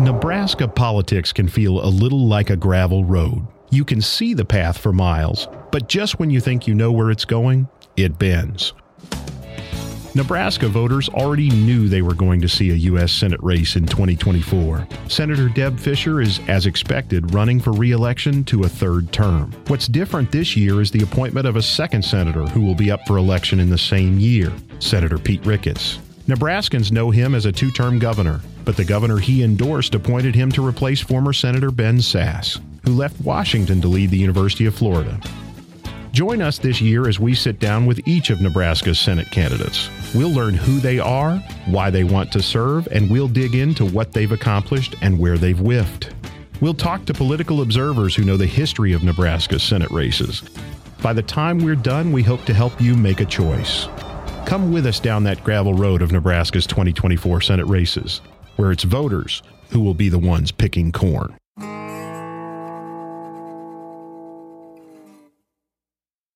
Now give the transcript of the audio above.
Nebraska politics can feel a little like a gravel road. You can see the path for miles, but just when you think you know where it's going, it bends. Nebraska voters already knew they were going to see a U.S. Senate race in 2024. Senator Deb Fischer is, as expected, running for re election to a third term. What's different this year is the appointment of a second senator who will be up for election in the same year, Senator Pete Ricketts. Nebraskans know him as a two term governor, but the governor he endorsed appointed him to replace former Senator Ben Sasse, who left Washington to lead the University of Florida. Join us this year as we sit down with each of Nebraska's Senate candidates. We'll learn who they are, why they want to serve, and we'll dig into what they've accomplished and where they've whiffed. We'll talk to political observers who know the history of Nebraska's Senate races. By the time we're done, we hope to help you make a choice. Come with us down that gravel road of Nebraska's 2024 Senate races, where it's voters who will be the ones picking corn.